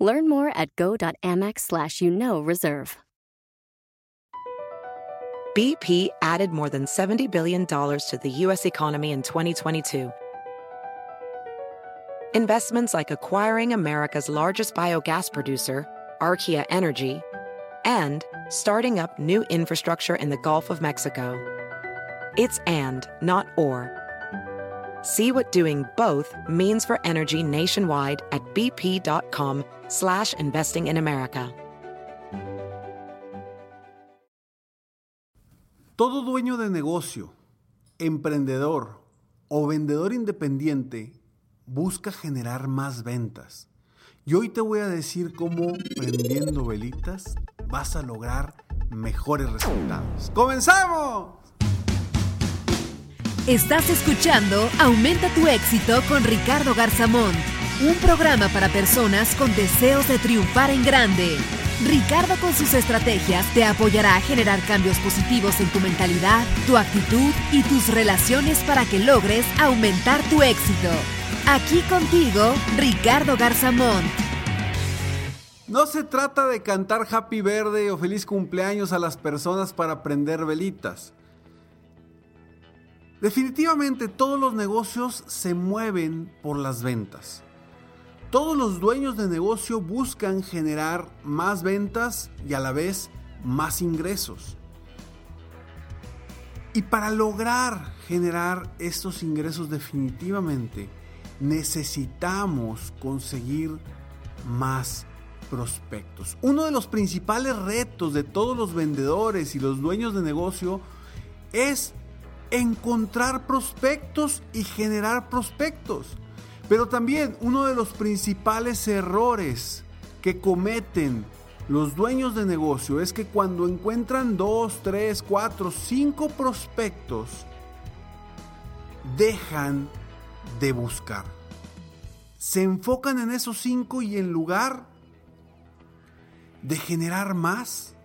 Learn more at go.amex slash you know reserve. BP added more than $70 billion to the U.S. economy in 2022. Investments like acquiring America's largest biogas producer, Archaea Energy, and starting up new infrastructure in the Gulf of Mexico. It's and, not or. See what doing both means for energy nationwide at bp.com slash investing in America. Todo dueño de negocio, emprendedor o vendedor independiente busca generar más ventas. Y hoy te voy a decir cómo prendiendo velitas vas a lograr mejores resultados. ¡Comenzamos! Estás escuchando Aumenta tu éxito con Ricardo Garzamón, un programa para personas con deseos de triunfar en grande. Ricardo con sus estrategias te apoyará a generar cambios positivos en tu mentalidad, tu actitud y tus relaciones para que logres aumentar tu éxito. Aquí contigo, Ricardo Garzamón. No se trata de cantar Happy Verde o feliz cumpleaños a las personas para prender velitas. Definitivamente todos los negocios se mueven por las ventas. Todos los dueños de negocio buscan generar más ventas y a la vez más ingresos. Y para lograr generar estos ingresos definitivamente necesitamos conseguir más prospectos. Uno de los principales retos de todos los vendedores y los dueños de negocio es encontrar prospectos y generar prospectos. Pero también uno de los principales errores que cometen los dueños de negocio es que cuando encuentran dos, tres, cuatro, cinco prospectos, dejan de buscar. Se enfocan en esos cinco y en lugar de generar más,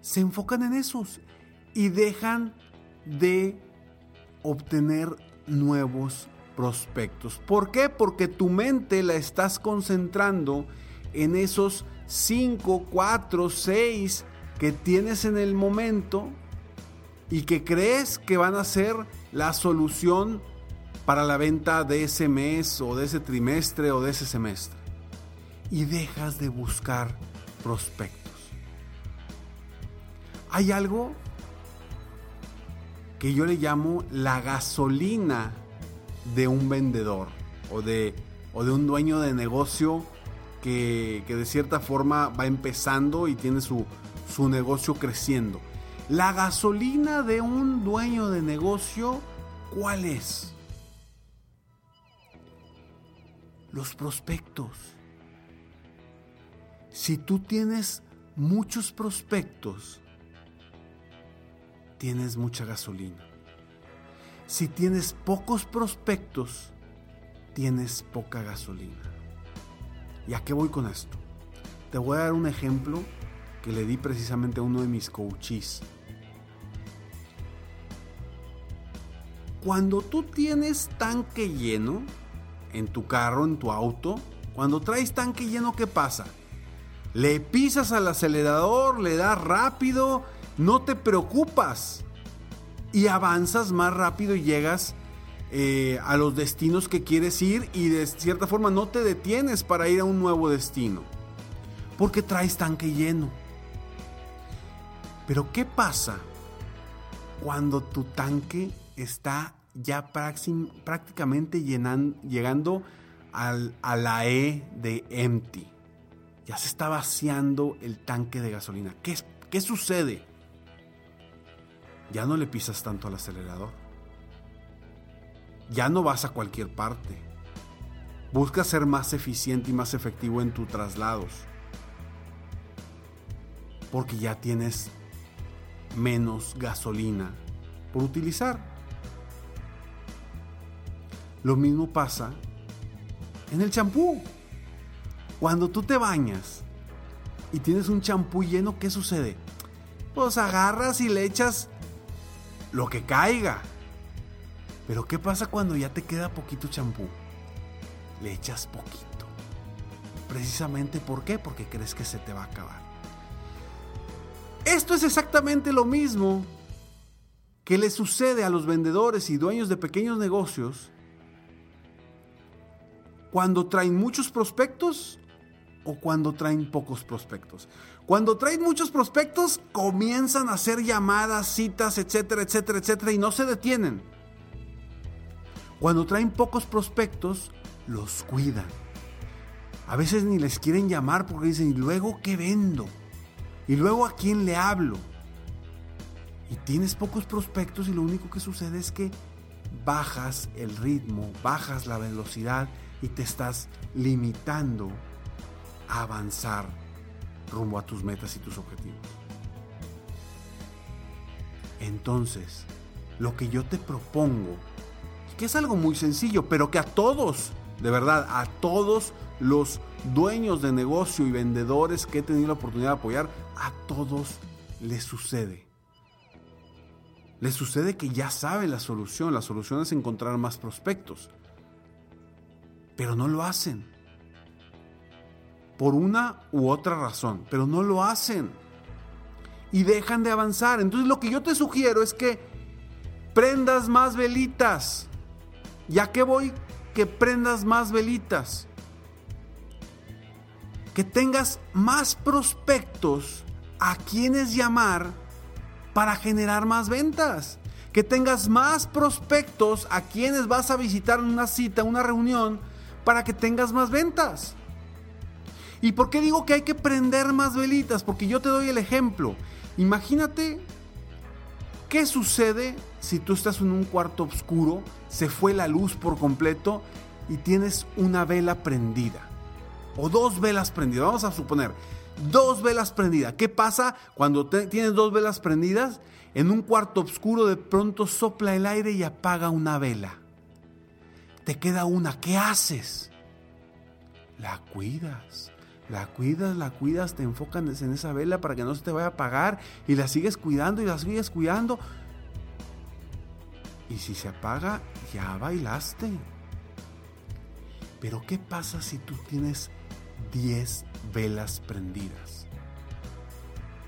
se enfocan en esos y dejan de obtener nuevos prospectos. ¿Por qué? Porque tu mente la estás concentrando en esos 5, 4, 6 que tienes en el momento y que crees que van a ser la solución para la venta de ese mes o de ese trimestre o de ese semestre. Y dejas de buscar prospectos. Hay algo que yo le llamo la gasolina de un vendedor o de, o de un dueño de negocio que, que, de cierta forma va empezando y tiene su, su negocio creciendo. La gasolina de un dueño de negocio, ¿cuál es? Los prospectos. Si tú tienes muchos prospectos, tienes mucha gasolina. Si tienes pocos prospectos, tienes poca gasolina. ¿Y a qué voy con esto? Te voy a dar un ejemplo que le di precisamente a uno de mis coaches. Cuando tú tienes tanque lleno en tu carro, en tu auto, cuando traes tanque lleno, ¿qué pasa? Le pisas al acelerador, le das rápido, no te preocupas y avanzas más rápido y llegas eh, a los destinos que quieres ir y de cierta forma no te detienes para ir a un nuevo destino porque traes tanque lleno. Pero ¿qué pasa cuando tu tanque está ya prácticamente llegando al, a la E de empty? Ya se está vaciando el tanque de gasolina. ¿Qué, qué sucede? Ya no le pisas tanto al acelerador. Ya no vas a cualquier parte. Busca ser más eficiente y más efectivo en tus traslados. porque ya tienes menos gasolina por utilizar. Lo mismo pasa en el champú. Cuando tú te bañas y tienes un champú lleno, ¿qué sucede? Pues agarras y le echas lo que caiga. Pero ¿qué pasa cuando ya te queda poquito champú? Le echas poquito. Precisamente ¿por qué? Porque crees que se te va a acabar. Esto es exactamente lo mismo que le sucede a los vendedores y dueños de pequeños negocios cuando traen muchos prospectos o cuando traen pocos prospectos. Cuando traen muchos prospectos, comienzan a hacer llamadas, citas, etcétera, etcétera, etcétera, y no se detienen. Cuando traen pocos prospectos, los cuidan. A veces ni les quieren llamar porque dicen, ¿y luego qué vendo? ¿Y luego a quién le hablo? Y tienes pocos prospectos y lo único que sucede es que bajas el ritmo, bajas la velocidad y te estás limitando avanzar rumbo a tus metas y tus objetivos. Entonces, lo que yo te propongo, que es algo muy sencillo, pero que a todos, de verdad, a todos los dueños de negocio y vendedores que he tenido la oportunidad de apoyar, a todos les sucede. Les sucede que ya saben la solución. La solución es encontrar más prospectos. Pero no lo hacen. Por una u otra razón. Pero no lo hacen. Y dejan de avanzar. Entonces lo que yo te sugiero es que prendas más velitas. ¿Ya que voy? Que prendas más velitas que tengas más prospectos a quienes llamar para generar más ventas. Que tengas más prospectos a quienes vas a visitar en una cita, una reunión, para que tengas más ventas. ¿Y por qué digo que hay que prender más velitas? Porque yo te doy el ejemplo. Imagínate qué sucede si tú estás en un cuarto oscuro, se fue la luz por completo y tienes una vela prendida o dos velas prendidas. Vamos a suponer, dos velas prendidas. ¿Qué pasa cuando tienes dos velas prendidas? En un cuarto oscuro de pronto sopla el aire y apaga una vela. Te queda una. ¿Qué haces? La cuidas. La cuidas, la cuidas, te enfocan en esa vela para que no se te vaya a apagar y la sigues cuidando y la sigues cuidando. Y si se apaga, ya bailaste. Pero ¿qué pasa si tú tienes 10 velas prendidas.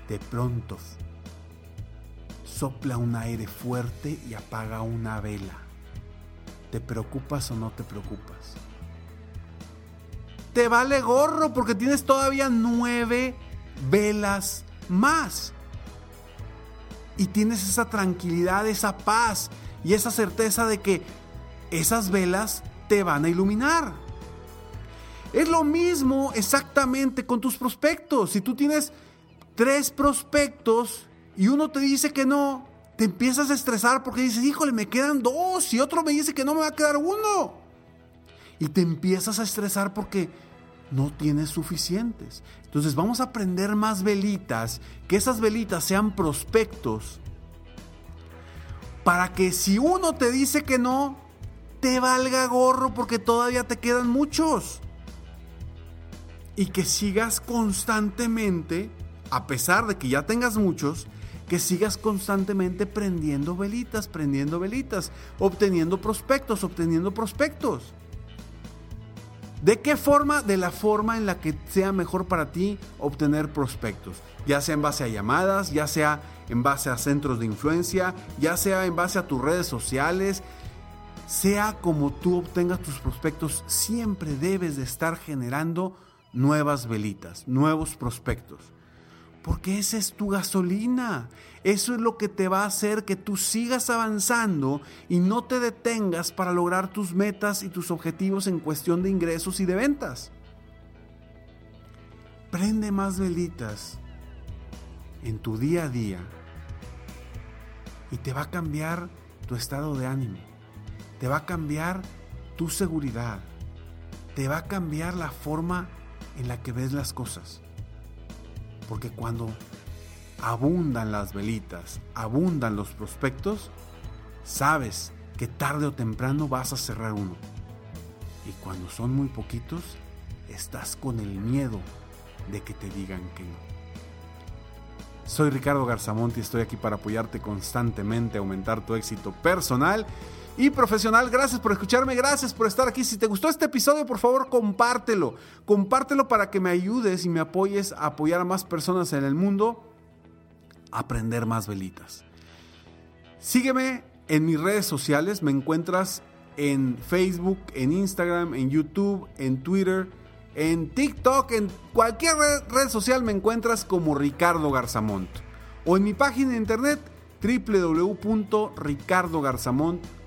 De pronto sopla un aire fuerte y apaga una vela. ¿Te preocupas o no te preocupas? Te vale gorro porque tienes todavía nueve velas más. Y tienes esa tranquilidad, esa paz y esa certeza de que esas velas te van a iluminar. Es lo mismo exactamente con tus prospectos. Si tú tienes tres prospectos y uno te dice que no, te empiezas a estresar porque dices, híjole, me quedan dos y otro me dice que no me va a quedar uno. Y te empiezas a estresar porque no tienes suficientes. Entonces vamos a prender más velitas, que esas velitas sean prospectos, para que si uno te dice que no, te valga gorro porque todavía te quedan muchos y que sigas constantemente, a pesar de que ya tengas muchos, que sigas constantemente prendiendo velitas, prendiendo velitas, obteniendo prospectos, obteniendo prospectos. ¿De qué forma? De la forma en la que sea mejor para ti obtener prospectos. Ya sea en base a llamadas, ya sea en base a centros de influencia, ya sea en base a tus redes sociales. Sea como tú obtengas tus prospectos, siempre debes de estar generando nuevas velitas, nuevos prospectos. Porque esa es tu gasolina. Eso es lo que te va a hacer que tú sigas avanzando y no te detengas para lograr tus metas y tus objetivos en cuestión de ingresos y de ventas. Prende más velitas en tu día a día y te va a cambiar tu estado de ánimo. Te va a cambiar tu seguridad. Te va a cambiar la forma en la que ves las cosas. Porque cuando abundan las velitas, abundan los prospectos, sabes que tarde o temprano vas a cerrar uno. Y cuando son muy poquitos, estás con el miedo de que te digan que no. Soy Ricardo Garzamont y estoy aquí para apoyarte constantemente aumentar tu éxito personal y profesional. Gracias por escucharme, gracias por estar aquí. Si te gustó este episodio, por favor, compártelo. Compártelo para que me ayudes y me apoyes a apoyar a más personas en el mundo a aprender más velitas. Sígueme en mis redes sociales, me encuentras en Facebook, en Instagram, en YouTube, en Twitter en TikTok, en cualquier red, social me encuentras como Ricardo Garzamont. O en mi página de internet www.ricardogarzamont.com.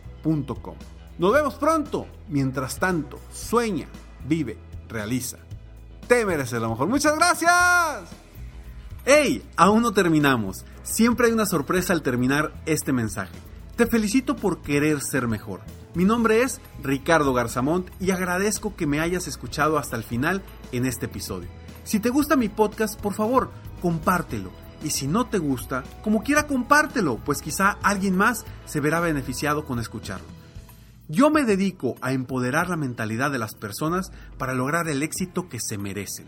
Nos vemos pronto. Mientras tanto, sueña, vive, realiza. Te mereces lo mejor. Muchas gracias. ¡Hey! Aún no terminamos. Siempre hay una sorpresa al terminar este mensaje. Te felicito por querer ser mejor. Mi nombre es Ricardo Garzamont y agradezco que me hayas escuchado hasta el final en este episodio. Si te gusta mi podcast, por favor, compártelo. Y si no te gusta, como quiera compártelo, pues quizá alguien más se verá beneficiado con escucharlo. Yo me dedico a empoderar la mentalidad de las personas para lograr el éxito que se merecen.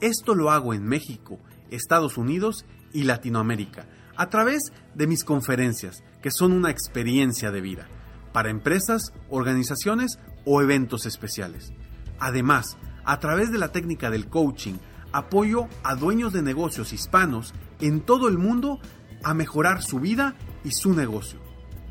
Esto lo hago en México, Estados Unidos y Latinoamérica, a través de mis conferencias, que son una experiencia de vida, para empresas, organizaciones o eventos especiales. Además, a través de la técnica del coaching, apoyo a dueños de negocios hispanos en todo el mundo a mejorar su vida y su negocio.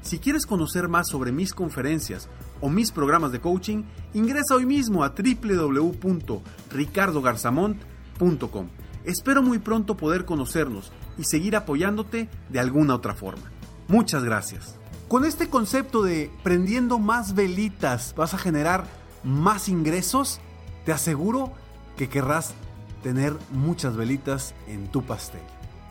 Si quieres conocer más sobre mis conferencias o mis programas de coaching, ingresa hoy mismo a www.ricardogarzamont.com. Espero muy pronto poder conocernos y seguir apoyándote de alguna otra forma. Muchas gracias. Con este concepto de prendiendo más velitas vas a generar más ingresos, te aseguro que querrás tener muchas velitas en tu pastel.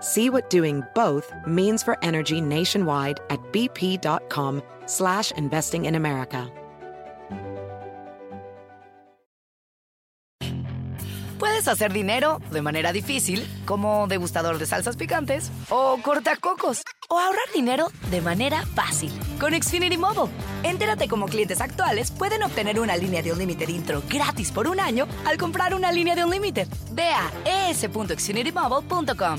See what doing both means for energy nationwide at bp.com slash investing in America. Puedes hacer dinero de manera difícil, como degustador de salsas picantes o cortacocos o ahorrar dinero de manera fácil con Xfinity Mobile. Entérate cómo clientes actuales pueden obtener una línea de Unlimited intro gratis por un año al comprar una línea de Unlimited. Ve a es.xfinitymobile.com.